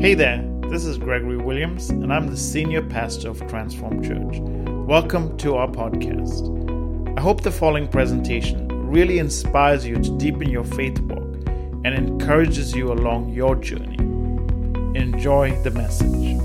Hey there, this is Gregory Williams, and I'm the senior pastor of Transform Church. Welcome to our podcast. I hope the following presentation really inspires you to deepen your faith walk and encourages you along your journey. Enjoy the message.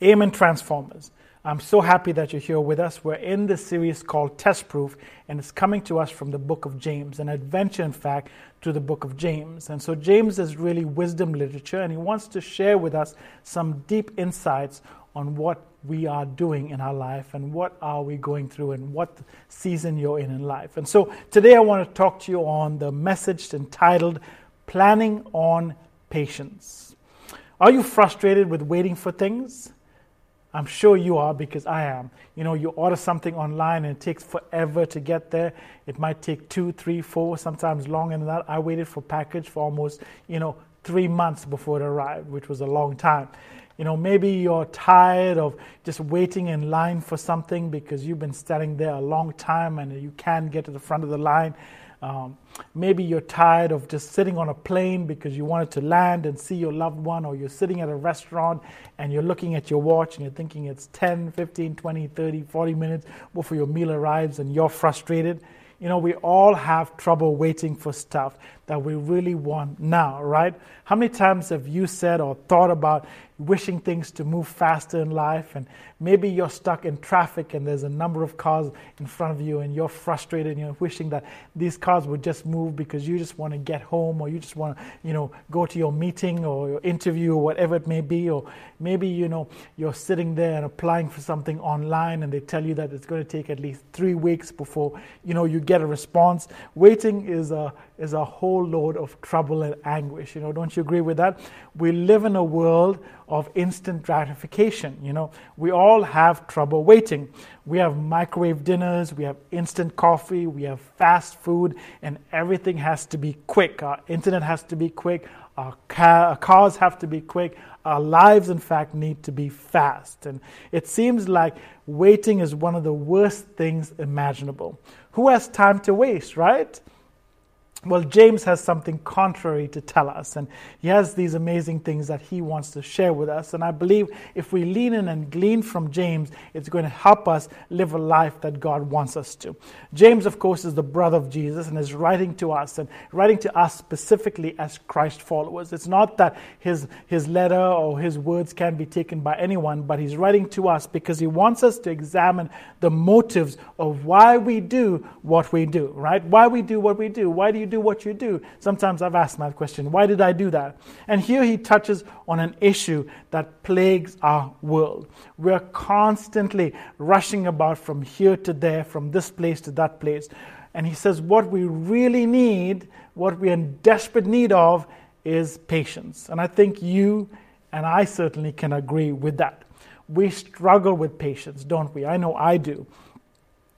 Amen, Transformers. I'm so happy that you're here with us. We're in this series called Test Proof, and it's coming to us from the book of James, an adventure, in fact, to the book of James. And so, James is really wisdom literature, and he wants to share with us some deep insights on what we are doing in our life and what are we going through and what season you're in in life. And so, today I want to talk to you on the message entitled Planning on Patience. Are you frustrated with waiting for things? I'm sure you are because I am. You know, you order something online and it takes forever to get there. It might take two, three, four, sometimes longer than that. I waited for package for almost, you know, three months before it arrived, which was a long time. You know, maybe you're tired of just waiting in line for something because you've been standing there a long time and you can't get to the front of the line. Um, maybe you're tired of just sitting on a plane because you wanted to land and see your loved one, or you're sitting at a restaurant and you're looking at your watch and you're thinking it's 10, 15, 20, 30, 40 minutes before your meal arrives and you're frustrated. You know, we all have trouble waiting for stuff that we really want now, right? How many times have you said or thought about wishing things to move faster in life? And maybe you're stuck in traffic and there's a number of cars in front of you and you're frustrated and you're wishing that these cars would just move because you just want to get home or you just want to, you know, go to your meeting or your interview or whatever it may be. Or maybe, you know, you're sitting there and applying for something online and they tell you that it's going to take at least three weeks before, you know, you get a response. Waiting is a, is a whole load of trouble and anguish. You know, don't you agree with that? We live in a world of instant gratification. You know, we all have trouble waiting. We have microwave dinners, we have instant coffee, we have fast food, and everything has to be quick. Our internet has to be quick. Our, our cars have to be quick. Our lives, in fact, need to be fast. And it seems like waiting is one of the worst things imaginable. Who has time to waste, right? Well, James has something contrary to tell us, and he has these amazing things that he wants to share with us. And I believe if we lean in and glean from James, it's going to help us live a life that God wants us to. James, of course, is the brother of Jesus and is writing to us, and writing to us specifically as Christ followers. It's not that his, his letter or his words can be taken by anyone, but he's writing to us because he wants us to examine the motives of why we do what we do, right? Why we do what we do. Why do you do do what you do. Sometimes I've asked that question why did I do that? And here he touches on an issue that plagues our world. We're constantly rushing about from here to there, from this place to that place. And he says, what we really need, what we're in desperate need of, is patience. And I think you and I certainly can agree with that. We struggle with patience, don't we? I know I do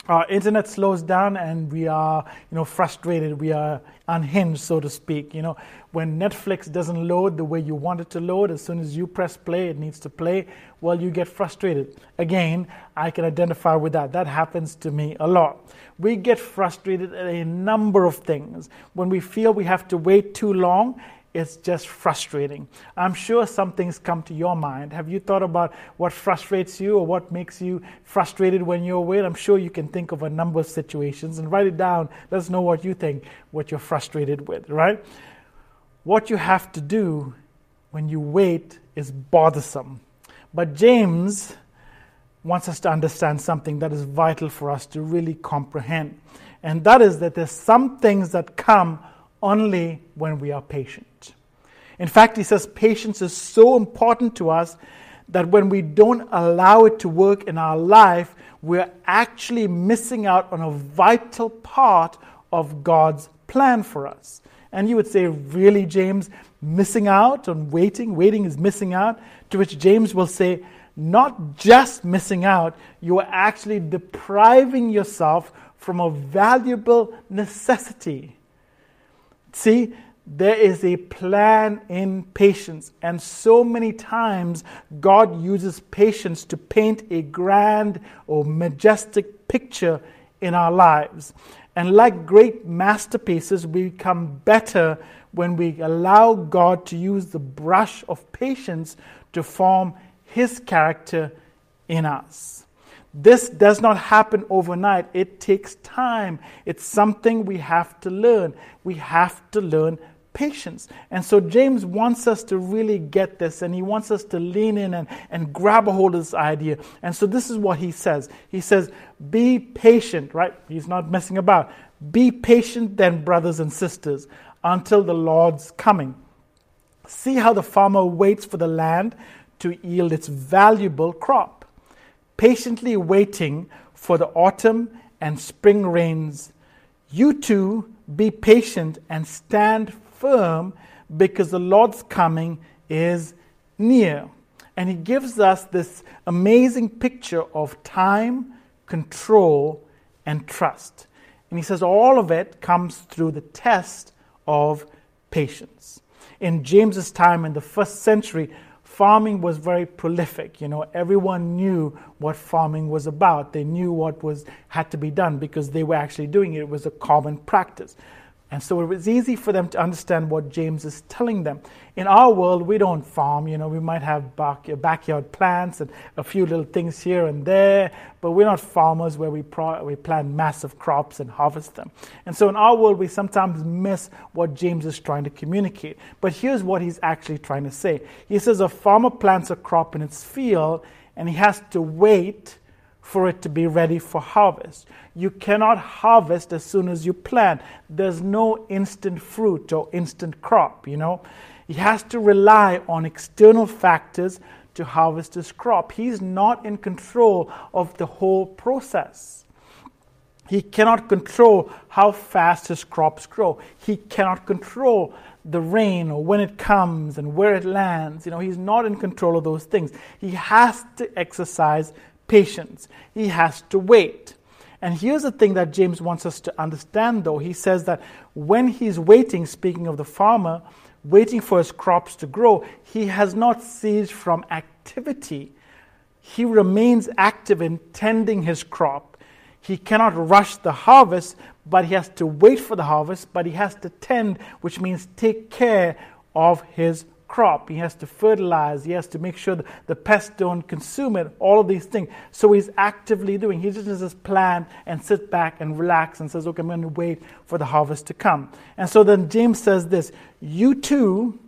our internet slows down and we are you know frustrated we are unhinged so to speak you know. When netflix doesn't load the way you want it to load as soon as you press play it needs to play well you get frustrated. Again i can identify with that. That happens to me a lot. We get frustrated at a number of things. When we feel we have to wait too long it's just frustrating. I'm sure some things come to your mind. Have you thought about what frustrates you or what makes you frustrated when you're away? I'm sure you can think of a number of situations and write it down. Let us know what you think, what you're frustrated with, right? What you have to do when you wait is bothersome. But James wants us to understand something that is vital for us to really comprehend. And that is that there's some things that come only when we are patient. In fact, he says patience is so important to us that when we don't allow it to work in our life, we're actually missing out on a vital part of God's plan for us. And you would say, Really, James, missing out on waiting? Waiting is missing out? To which James will say, Not just missing out, you are actually depriving yourself from a valuable necessity. See, there is a plan in patience. And so many times, God uses patience to paint a grand or majestic picture in our lives. And like great masterpieces, we become better when we allow God to use the brush of patience to form His character in us. This does not happen overnight. It takes time. It's something we have to learn. We have to learn patience. And so James wants us to really get this and he wants us to lean in and, and grab a hold of this idea. And so this is what he says He says, Be patient, right? He's not messing about. Be patient then, brothers and sisters, until the Lord's coming. See how the farmer waits for the land to yield its valuable crop, patiently waiting for the autumn and spring rains. You too be patient and stand firm because the Lord's coming is near. And he gives us this amazing picture of time, control, and trust. And he says all of it comes through the test of patience. In James's time in the first century, farming was very prolific. You know, everyone knew what farming was about. They knew what was had to be done because they were actually doing it. It was a common practice. And so it was easy for them to understand what James is telling them. In our world, we don't farm. You know, we might have back, uh, backyard plants and a few little things here and there, but we're not farmers where we, pro- we plant massive crops and harvest them. And so in our world, we sometimes miss what James is trying to communicate. But here's what he's actually trying to say He says, A farmer plants a crop in its field, and he has to wait for it to be ready for harvest. You cannot harvest as soon as you plant. There's no instant fruit or instant crop, you know. He has to rely on external factors to harvest his crop. He's not in control of the whole process. He cannot control how fast his crops grow. He cannot control the rain or when it comes and where it lands. You know, he's not in control of those things. He has to exercise patience. He has to wait. And here's the thing that James wants us to understand, though. He says that when he's waiting, speaking of the farmer, waiting for his crops to grow, he has not ceased from activity. He remains active in tending his crop. He cannot rush the harvest, but he has to wait for the harvest, but he has to tend, which means take care of his crop. He has to fertilize. He has to make sure the pests don't consume it, all of these things. So he's actively doing. He just doesn't plan and sit back and relax and says, okay, I'm going to wait for the harvest to come. And so then James says this You too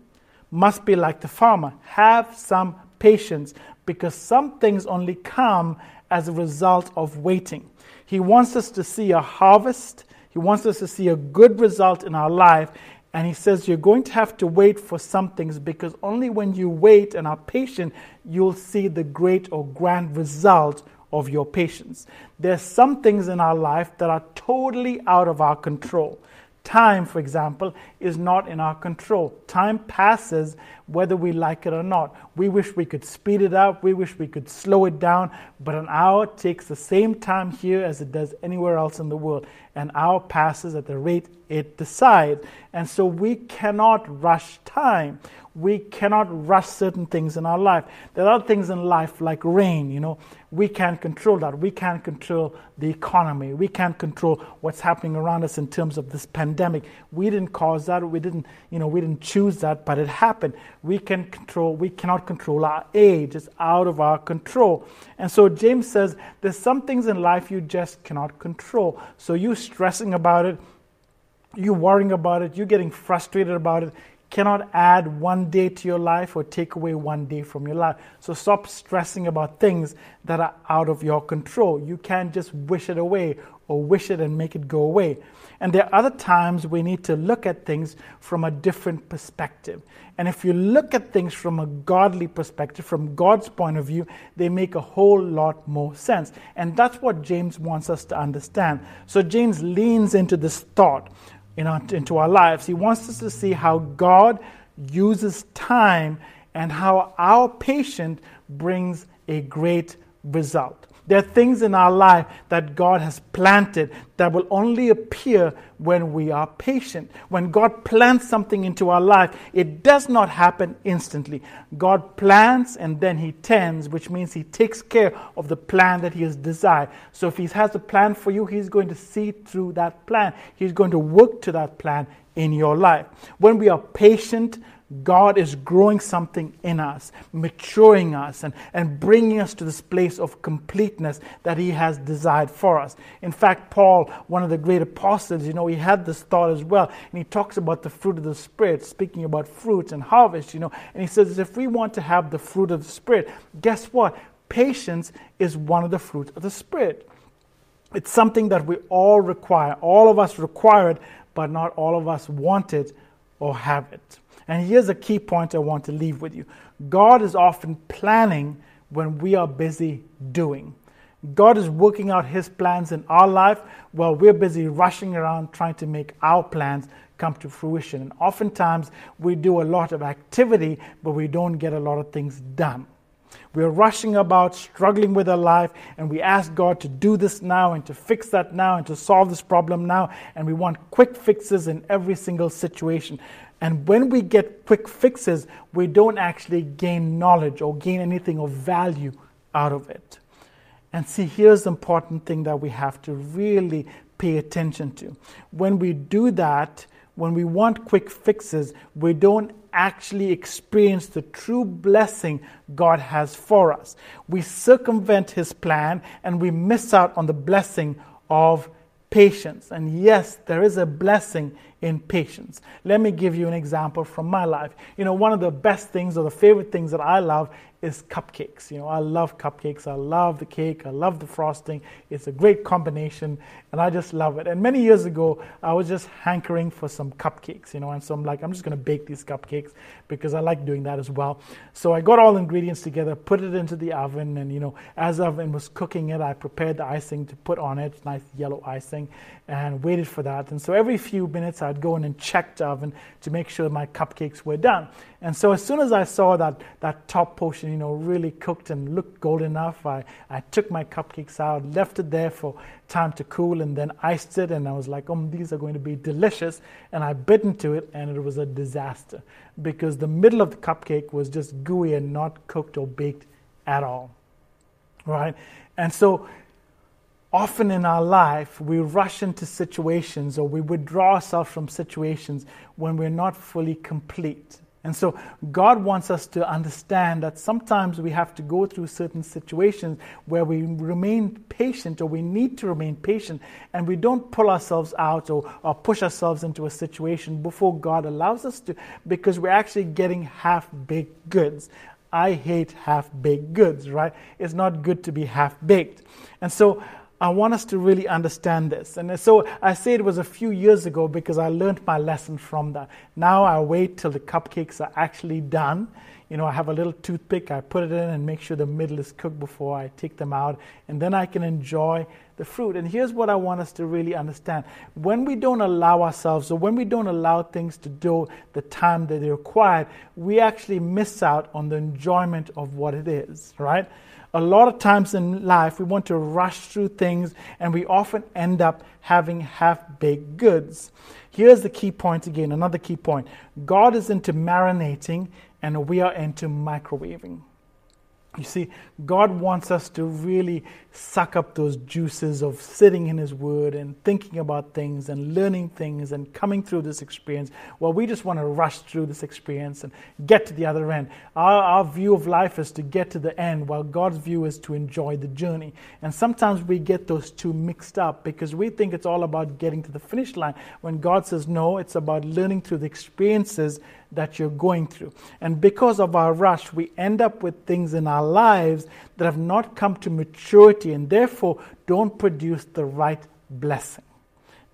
must be like the farmer. Have some patience because some things only come as a result of waiting. He wants us to see a harvest. He wants us to see a good result in our life. And he says, You're going to have to wait for some things because only when you wait and are patient, you'll see the great or grand result of your patience. There's some things in our life that are totally out of our control. Time, for example, is not in our control. Time passes whether we like it or not. We wish we could speed it up, we wish we could slow it down, but an hour takes the same time here as it does anywhere else in the world. An hour passes at the rate it decides. And so we cannot rush time we cannot rush certain things in our life. There are things in life like rain, you know, we can't control that. We can't control the economy. We can't control what's happening around us in terms of this pandemic. We didn't cause that. We didn't, you know, we didn't choose that, but it happened. We can control, we cannot control our age. It's out of our control. And so James says there's some things in life you just cannot control. So you stressing about it, you worrying about it, you getting frustrated about it, cannot add one day to your life or take away one day from your life. So stop stressing about things that are out of your control. You can't just wish it away or wish it and make it go away. And there are other times we need to look at things from a different perspective. And if you look at things from a godly perspective, from God's point of view, they make a whole lot more sense. And that's what James wants us to understand. So James leans into this thought in our, into our lives. He wants us to see how God uses time and how our patience brings a great result. There are things in our life that God has planted that will only appear when we are patient. When God plants something into our life, it does not happen instantly. God plants and then He tends, which means He takes care of the plan that He has desired. So if He has a plan for you, He's going to see through that plan. He's going to work to that plan in your life. When we are patient, God is growing something in us, maturing us, and, and bringing us to this place of completeness that He has desired for us. In fact, Paul, one of the great apostles, you know, he had this thought as well. And he talks about the fruit of the Spirit, speaking about fruits and harvest, you know. And he says, if we want to have the fruit of the Spirit, guess what? Patience is one of the fruits of the Spirit. It's something that we all require. All of us require it, but not all of us want it or have it. And here's a key point I want to leave with you God is often planning when we are busy doing. God is working out His plans in our life while we're busy rushing around trying to make our plans come to fruition. And oftentimes we do a lot of activity, but we don't get a lot of things done. We're rushing about, struggling with our life, and we ask God to do this now and to fix that now and to solve this problem now. And we want quick fixes in every single situation. And when we get quick fixes, we don't actually gain knowledge or gain anything of value out of it. And see, here's the important thing that we have to really pay attention to. When we do that, when we want quick fixes, we don't actually experience the true blessing God has for us. We circumvent His plan and we miss out on the blessing of patience. And yes, there is a blessing in patience. Let me give you an example from my life. You know, one of the best things or the favorite things that I love is cupcakes. You know, I love cupcakes. I love the cake. I love the frosting. It's a great combination, and I just love it. And many years ago, I was just hankering for some cupcakes, you know, and so I'm like, I'm just going to bake these cupcakes because I like doing that as well. So I got all ingredients together, put it into the oven, and, you know, as the oven was cooking it, I prepared the icing to put on it, nice yellow icing, and waited for that. And so every few minutes, I'd go in and check the oven to make sure my cupcakes were done. And so as soon as I saw that, that top portion, you know, really cooked and looked golden enough, I, I took my cupcakes out, left it there for time to cool, and then iced it. And I was like, oh, these are going to be delicious. And I bit into it, and it was a disaster because the middle of the cupcake was just gooey and not cooked or baked at all. Right? And so often in our life, we rush into situations or we withdraw ourselves from situations when we're not fully complete. And so God wants us to understand that sometimes we have to go through certain situations where we remain patient or we need to remain patient and we don't pull ourselves out or, or push ourselves into a situation before God allows us to because we're actually getting half baked goods. I hate half baked goods, right? It's not good to be half baked. And so I want us to really understand this. And so I say it was a few years ago because I learned my lesson from that. Now I wait till the cupcakes are actually done. You know, I have a little toothpick, I put it in and make sure the middle is cooked before I take them out, and then I can enjoy the fruit. And here's what I want us to really understand. When we don't allow ourselves, or when we don't allow things to do the time that they're required, we actually miss out on the enjoyment of what it is, right? A lot of times in life, we want to rush through things and we often end up having half baked goods. Here's the key point again another key point God is into marinating and we are into microwaving. You see, God wants us to really suck up those juices of sitting in His Word and thinking about things and learning things and coming through this experience. Well, we just want to rush through this experience and get to the other end. Our, our view of life is to get to the end, while God's view is to enjoy the journey. And sometimes we get those two mixed up because we think it's all about getting to the finish line when God says, no, it's about learning through the experiences that you're going through. And because of our rush, we end up with things in our lives that have not come to maturity and therefore don't produce the right blessing.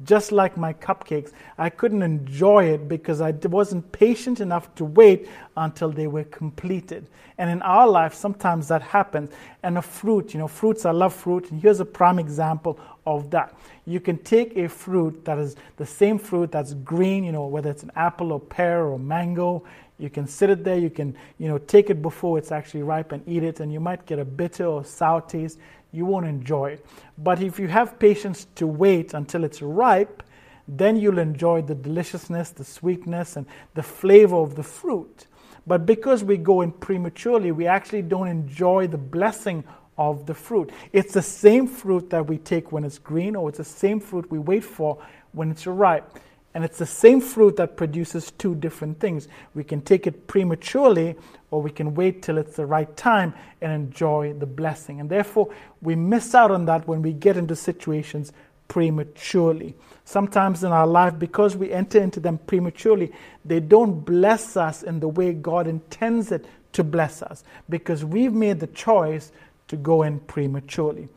Just like my cupcakes, I couldn't enjoy it because I wasn't patient enough to wait until they were completed. And in our life, sometimes that happens. And a fruit, you know, fruits, I love fruit. And here's a prime example of that. You can take a fruit that is the same fruit that's green, you know, whether it's an apple or pear or mango. You can sit it there, you can, you know, take it before it's actually ripe and eat it, and you might get a bitter or sour taste you won't enjoy it. But if you have patience to wait until it's ripe, then you'll enjoy the deliciousness, the sweetness, and the flavor of the fruit. But because we go in prematurely, we actually don't enjoy the blessing of the fruit. It's the same fruit that we take when it's green, or it's the same fruit we wait for when it's ripe. And it's the same fruit that produces two different things. We can take it prematurely, or we can wait till it's the right time and enjoy the blessing. And therefore, we miss out on that when we get into situations prematurely. Sometimes in our life, because we enter into them prematurely, they don't bless us in the way God intends it to bless us because we've made the choice to go in prematurely.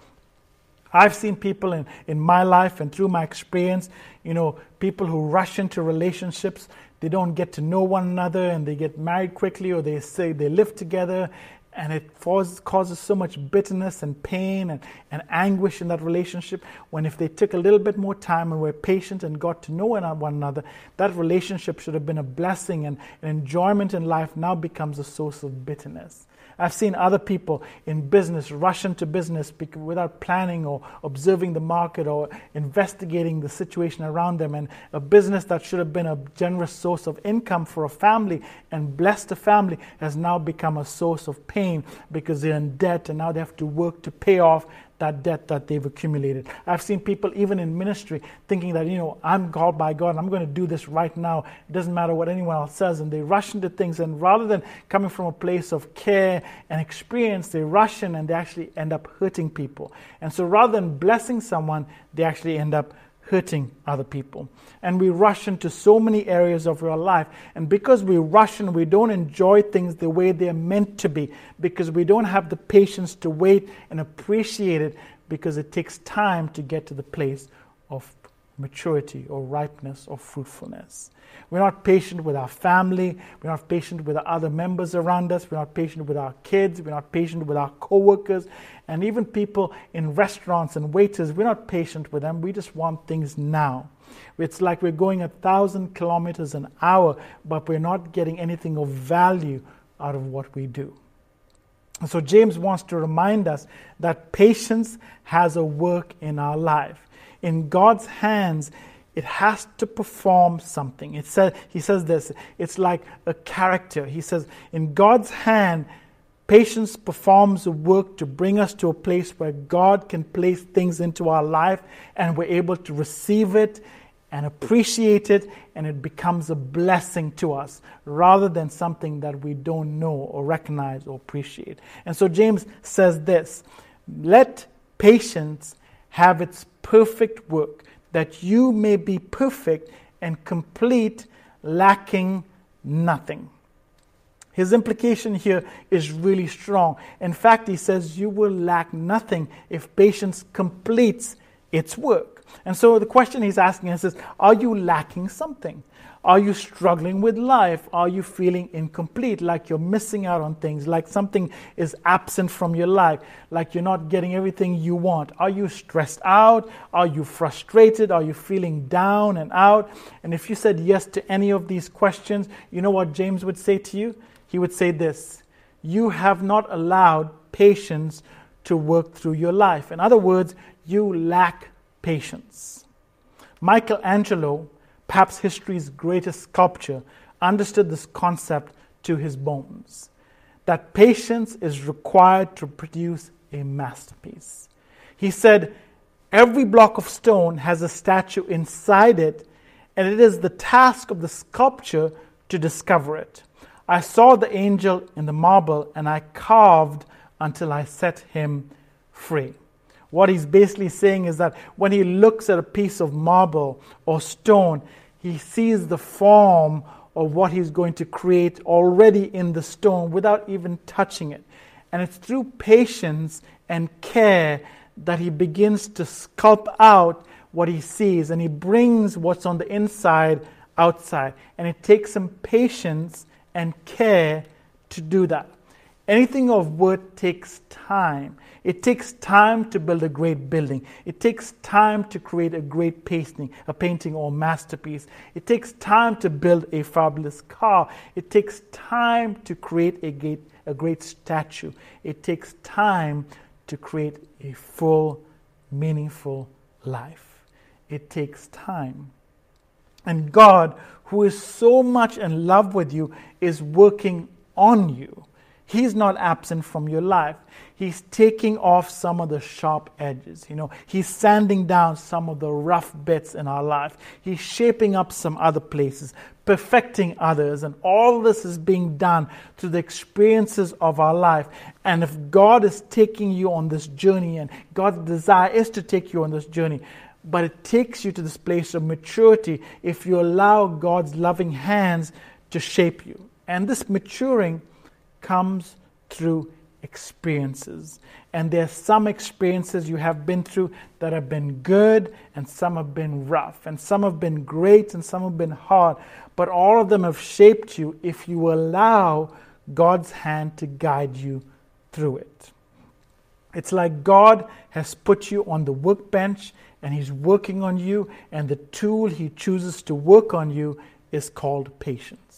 I've seen people in, in my life and through my experience, you know, people who rush into relationships, they don't get to know one another and they get married quickly or they say they live together and it causes so much bitterness and pain and, and anguish in that relationship when if they took a little bit more time and were patient and got to know one another that relationship should have been a blessing and an enjoyment in life now becomes a source of bitterness I've seen other people in business rush into business without planning or observing the market or investigating the situation around them. And a business that should have been a generous source of income for a family and blessed a family has now become a source of pain because they're in debt and now they have to work to pay off that debt that they've accumulated. I've seen people, even in ministry, thinking that, you know, I'm called by God and I'm going to do this right now. It doesn't matter what anyone else says. And they rush into things. And rather than coming from a place of care and experience, they rush in and they actually end up hurting people. And so rather than blessing someone, they actually end up hurting other people. And we rush into so many areas of our life. And because we rush and we don't enjoy things the way they're meant to be, because we don't have the patience to wait and appreciate it, because it takes time to get to the place of maturity or ripeness or fruitfulness. We're not patient with our family. We're not patient with the other members around us. We're not patient with our kids. We're not patient with our coworkers. And even people in restaurants and waiters, we're not patient with them. We just want things now. It's like we're going a thousand kilometers an hour, but we're not getting anything of value out of what we do. So, James wants to remind us that patience has a work in our life. In God's hands, it has to perform something. It says, he says this it's like a character. He says, in God's hand, patience performs a work to bring us to a place where God can place things into our life and we're able to receive it and appreciate it, and it becomes a blessing to us rather than something that we don't know or recognize or appreciate. And so James says this let patience have its perfect work that you may be perfect and complete, lacking nothing. His implication here is really strong. In fact, he says, You will lack nothing if patience completes its work. And so the question he's asking us is Are you lacking something? Are you struggling with life? Are you feeling incomplete, like you're missing out on things, like something is absent from your life, like you're not getting everything you want? Are you stressed out? Are you frustrated? Are you feeling down and out? And if you said yes to any of these questions, you know what James would say to you? He would say this You have not allowed patience to work through your life. In other words, you lack patience. Michelangelo perhaps history's greatest sculptor, understood this concept to his bones that patience is required to produce a masterpiece. He said, Every block of stone has a statue inside it, and it is the task of the sculptor to discover it. I saw the angel in the marble, and I carved until I set him free. What he's basically saying is that when he looks at a piece of marble or stone, he sees the form of what he's going to create already in the stone without even touching it. And it's through patience and care that he begins to sculpt out what he sees and he brings what's on the inside outside. And it takes some patience and care to do that. Anything of worth takes time. It takes time to build a great building. It takes time to create a great painting, a painting or masterpiece. It takes time to build a fabulous car. It takes time to create a great, a great statue. It takes time to create a full, meaningful life. It takes time. And God, who is so much in love with you, is working on you. He's not absent from your life. He's taking off some of the sharp edges. You know, he's sanding down some of the rough bits in our life. He's shaping up some other places, perfecting others. And all this is being done through the experiences of our life. And if God is taking you on this journey, and God's desire is to take you on this journey, but it takes you to this place of maturity if you allow God's loving hands to shape you. And this maturing comes through experiences. And there are some experiences you have been through that have been good, and some have been rough, and some have been great, and some have been hard. But all of them have shaped you if you allow God's hand to guide you through it. It's like God has put you on the workbench and He's working on you, and the tool He chooses to work on you is called patience.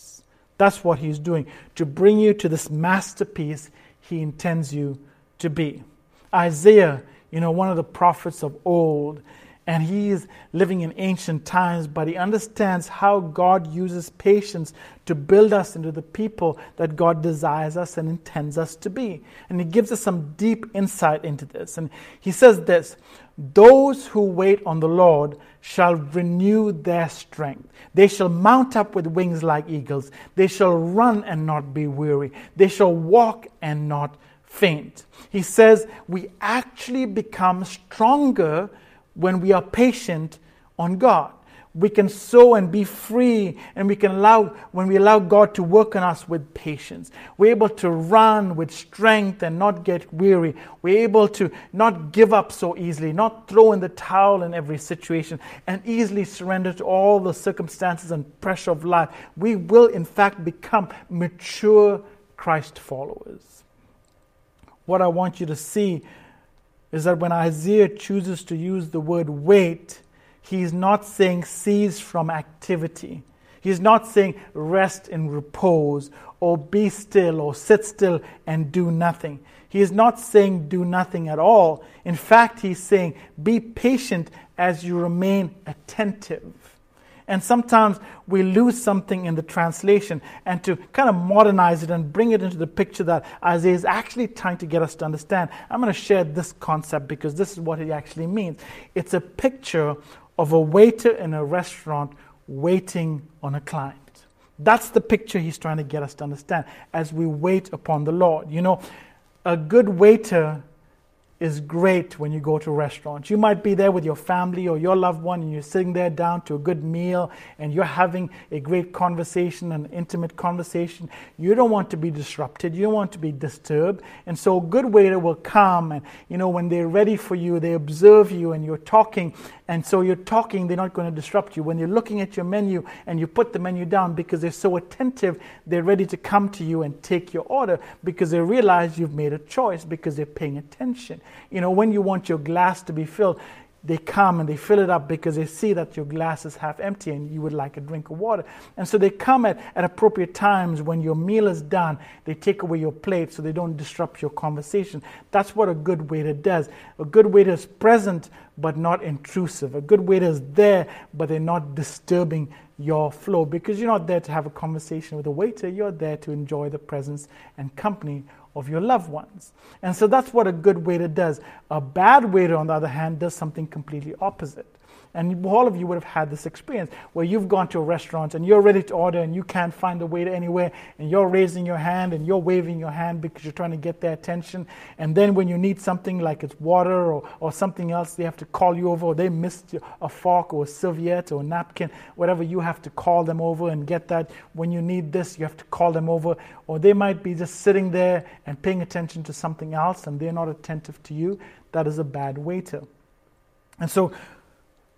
That's what He's doing to bring you to this masterpiece He intends you to be. Isaiah, you know, one of the prophets of old, and he is living in ancient times, but he understands how God uses patience to build us into the people that God desires us and intends us to be. And he gives us some deep insight into this. And he says this Those who wait on the Lord shall renew their strength. They shall mount up with wings like eagles. They shall run and not be weary. They shall walk and not faint. He says we actually become stronger when we are patient on God. We can sow and be free, and we can allow, when we allow God to work on us with patience. We're able to run with strength and not get weary. We're able to not give up so easily, not throw in the towel in every situation, and easily surrender to all the circumstances and pressure of life. We will, in fact, become mature Christ followers. What I want you to see is that when Isaiah chooses to use the word wait, he's not saying cease from activity. He's not saying rest in repose or be still or sit still and do nothing. He is not saying do nothing at all. In fact, he's saying be patient as you remain attentive. And sometimes we lose something in the translation. And to kind of modernize it and bring it into the picture that Isaiah is actually trying to get us to understand, I'm going to share this concept because this is what it actually means. It's a picture of a waiter in a restaurant waiting on a client. That's the picture he's trying to get us to understand as we wait upon the Lord. You know, a good waiter is great when you go to restaurants. You might be there with your family or your loved one and you're sitting there down to a good meal and you're having a great conversation, an intimate conversation. You don't want to be disrupted. You don't want to be disturbed. And so a good waiter will come and, you know, when they're ready for you, they observe you and you're talking. And so you're talking, they're not going to disrupt you. When you're looking at your menu and you put the menu down because they're so attentive, they're ready to come to you and take your order because they realize you've made a choice because they're paying attention. You know, when you want your glass to be filled, they come and they fill it up because they see that your glass is half empty and you would like a drink of water. And so they come at, at appropriate times when your meal is done. They take away your plate so they don't disrupt your conversation. That's what a good waiter does. A good waiter is present but not intrusive. A good waiter is there but they're not disturbing your flow because you're not there to have a conversation with a waiter. You're there to enjoy the presence and company of your loved ones. And so that's what a good waiter does. A bad waiter, on the other hand, does something completely opposite. And all of you would have had this experience where you've gone to a restaurant and you're ready to order and you can't find the waiter anywhere and you're raising your hand and you're waving your hand because you're trying to get their attention. And then when you need something like it's water or, or something else, they have to call you over or they missed a fork or a serviette or a napkin, whatever, you have to call them over and get that. When you need this, you have to call them over. Or they might be just sitting there and paying attention to something else and they're not attentive to you. That is a bad waiter. And so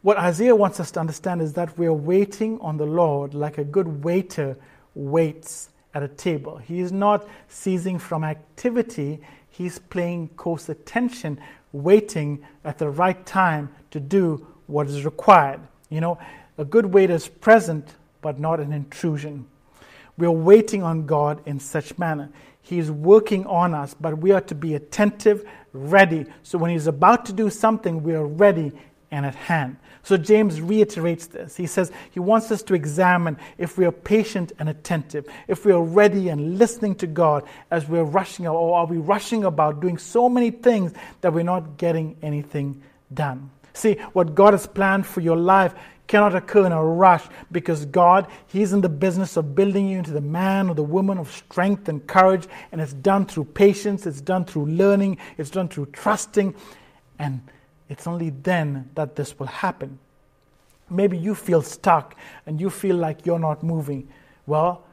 what Isaiah wants us to understand is that we're waiting on the Lord like a good waiter waits at a table. He is not ceasing from activity, he's paying close attention, waiting at the right time to do what is required. You know, a good waiter is present but not an intrusion. We're waiting on God in such manner. He is working on us, but we are to be attentive, ready. So when He's about to do something, we are ready and at hand. So James reiterates this. He says he wants us to examine if we are patient and attentive, if we are ready and listening to God as we're rushing, or are we rushing about doing so many things that we're not getting anything done. See, what God has planned for your life cannot occur in a rush because God, He's in the business of building you into the man or the woman of strength and courage, and it's done through patience, it's done through learning, it's done through trusting, and it's only then that this will happen. Maybe you feel stuck and you feel like you're not moving. Well,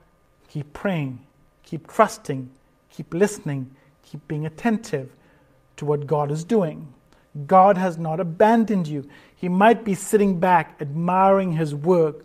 keep praying, keep trusting, keep listening, keep being attentive to what God is doing. God has not abandoned you. He might be sitting back admiring his work,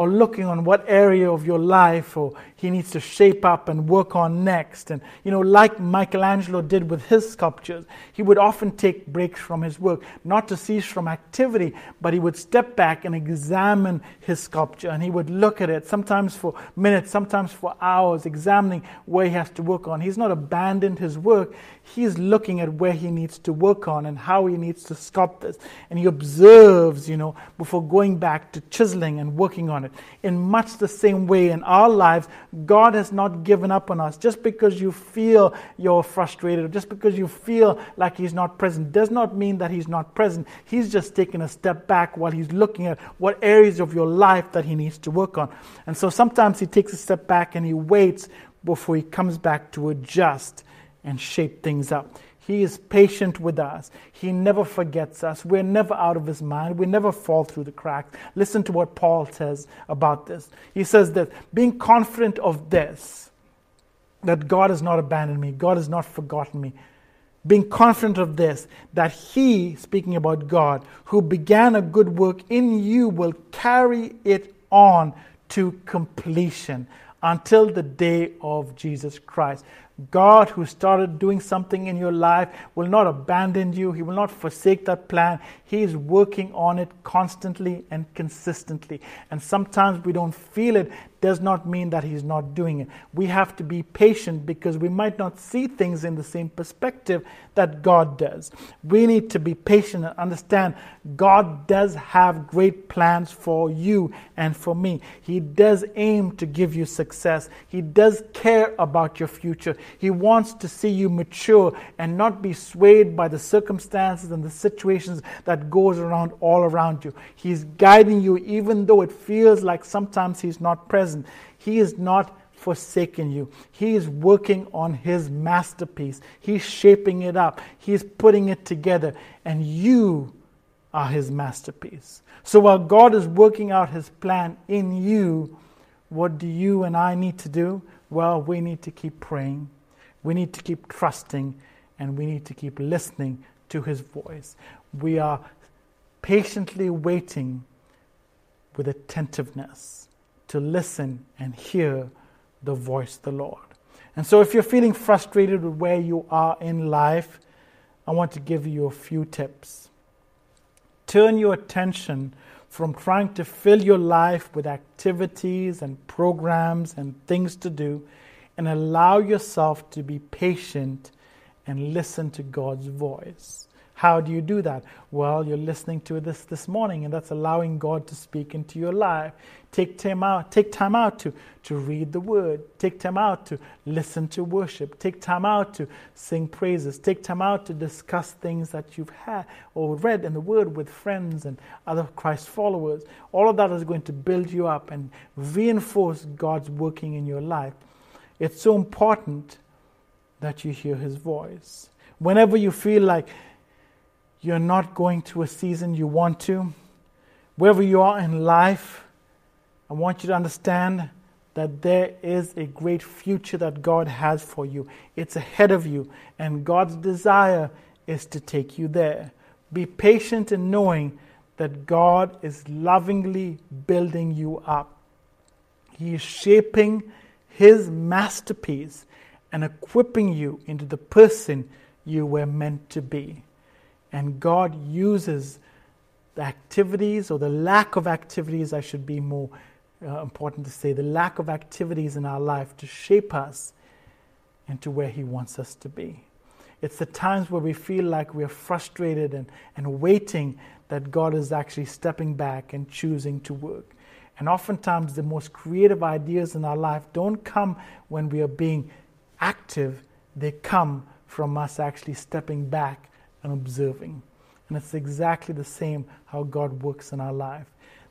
or looking on what area of your life or he needs to shape up and work on next. And, you know, like Michelangelo did with his sculptures, he would often take breaks from his work, not to cease from activity, but he would step back and examine his sculpture and he would look at it, sometimes for minutes, sometimes for hours, examining where he has to work on. He's not abandoned his work, he's looking at where he needs to work on and how he needs to sculpt this. And he observes, you know, before going back to chiseling and working on it. In much the same way, in our lives, God has not given up on us. Just because you feel you're frustrated, just because you feel like He's not present, does not mean that He's not present. He's just taking a step back while He's looking at what areas of your life that He needs to work on. And so sometimes He takes a step back and He waits before He comes back to adjust and shape things up. He is patient with us. He never forgets us. We're never out of His mind. We never fall through the cracks. Listen to what Paul says about this. He says that being confident of this, that God has not abandoned me, God has not forgotten me. Being confident of this, that He, speaking about God, who began a good work in you, will carry it on to completion until the day of Jesus Christ. God, who started doing something in your life, will not abandon you. He will not forsake that plan. He is working on it constantly and consistently. And sometimes we don't feel it does not mean that He's not doing it. We have to be patient because we might not see things in the same perspective that God does. We need to be patient and understand God does have great plans for you and for me. He does aim to give you success, He does care about your future. He wants to see you mature and not be swayed by the circumstances and the situations that goes around all around you. He's guiding you even though it feels like sometimes He's not present present. He is not forsaken you. He is working on his masterpiece. He's shaping it up. He's putting it together. And you are his masterpiece. So while God is working out his plan in you, what do you and I need to do? Well, we need to keep praying. We need to keep trusting. And we need to keep listening to his voice. We are patiently waiting with attentiveness to listen and hear the voice of the Lord. And so, if you're feeling frustrated with where you are in life, I want to give you a few tips. Turn your attention from trying to fill your life with activities and programs and things to do and allow yourself to be patient and listen to God's voice. How do you do that? Well, you're listening to this this morning, and that's allowing God to speak into your life. Take time out, take time out to, to read the word. Take time out to listen to worship. Take time out to sing praises. Take time out to discuss things that you've had or read in the word with friends and other Christ followers. All of that is going to build you up and reinforce God's working in your life. It's so important that you hear his voice. Whenever you feel like you're not going through a season you want to, wherever you are in life, I want you to understand that there is a great future that God has for you. It's ahead of you, and God's desire is to take you there. Be patient in knowing that God is lovingly building you up. He is shaping His masterpiece and equipping you into the person you were meant to be. And God uses the activities or the lack of activities, I should be more uh, important to say, the lack of activities in our life to shape us into where He wants us to be. It's the times where we feel like we're frustrated and, and waiting that God is actually stepping back and choosing to work. And oftentimes, the most creative ideas in our life don't come when we are being active, they come from us actually stepping back and observing. And it's exactly the same how God works in our life.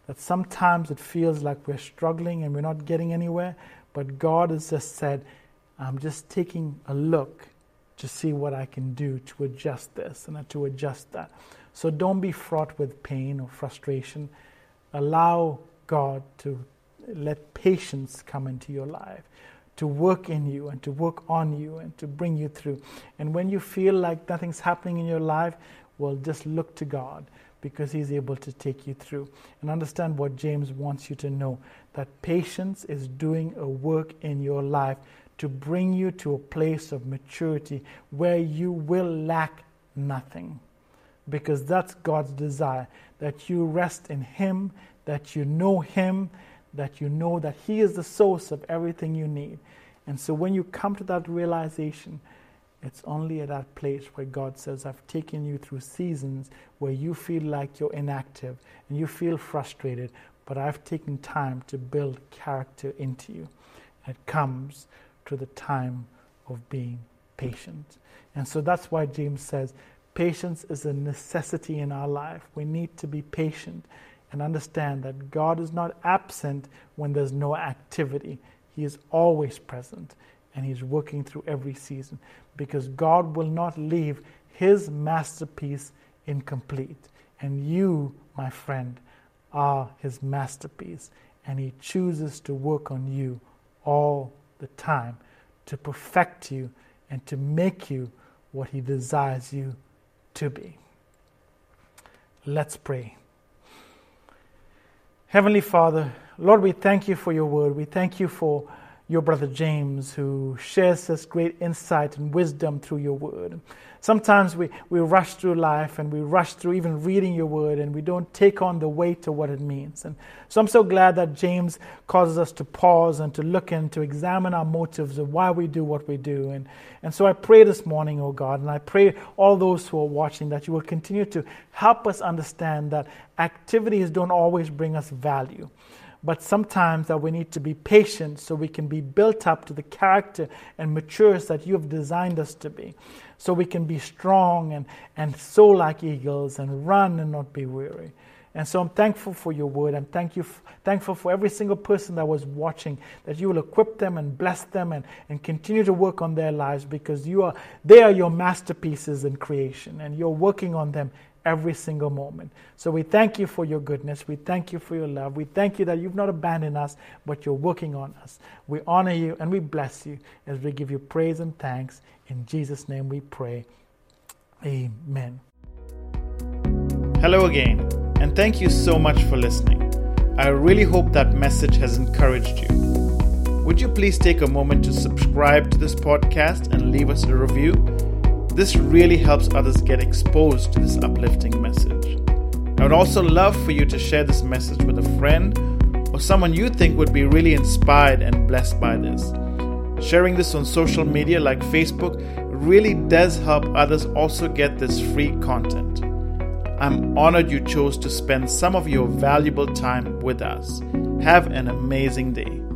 That sometimes it feels like we're struggling and we're not getting anywhere, but God has just said, I'm just taking a look to see what I can do to adjust this and to adjust that. So don't be fraught with pain or frustration. Allow God to let patience come into your life, to work in you and to work on you and to bring you through. And when you feel like nothing's happening in your life, well, just look to God because He's able to take you through. And understand what James wants you to know that patience is doing a work in your life to bring you to a place of maturity where you will lack nothing. Because that's God's desire that you rest in Him, that you know Him, that you know that He is the source of everything you need. And so when you come to that realization, it's only at that place where God says, I've taken you through seasons where you feel like you're inactive and you feel frustrated, but I've taken time to build character into you. It comes to the time of being patient. And so that's why James says, patience is a necessity in our life. We need to be patient and understand that God is not absent when there's no activity. He is always present and He's working through every season because God will not leave His masterpiece incomplete. And you, my friend, are His masterpiece, and He chooses to work on you all the time to perfect you and to make you what He desires you to be. Let's pray. Heavenly Father, Lord, we thank you for your word. We thank you for your brother James, who shares this great insight and wisdom through your word. Sometimes we, we rush through life and we rush through even reading your word and we don't take on the weight of what it means. And so I'm so glad that James causes us to pause and to look and to examine our motives of why we do what we do. And, and so I pray this morning, oh God, and I pray all those who are watching that you will continue to help us understand that activities don't always bring us value but sometimes that we need to be patient so we can be built up to the character and matures that you have designed us to be. So we can be strong and, and soar like eagles and run and not be weary. And so I'm thankful for your word. I'm thank you, thankful for every single person that was watching, that you will equip them and bless them and, and continue to work on their lives because you are, they are your masterpieces in creation and you're working on them every single moment. So we thank you for your goodness. We thank you for your love. We thank you that you've not abandoned us, but you're working on us. We honor you and we bless you as we give you praise and thanks. In Jesus' name we pray. Amen. Hello again, and thank you so much for listening. I really hope that message has encouraged you. Would you please take a moment to subscribe to this podcast and leave us a review? This really helps others get exposed to this uplifting message. I would also love for you to share this message with a friend or someone you think would be really inspired and blessed by this. Sharing this on social media like Facebook really does help others also get this free content. I'm honored you chose to spend some of your valuable time with us. Have an amazing day.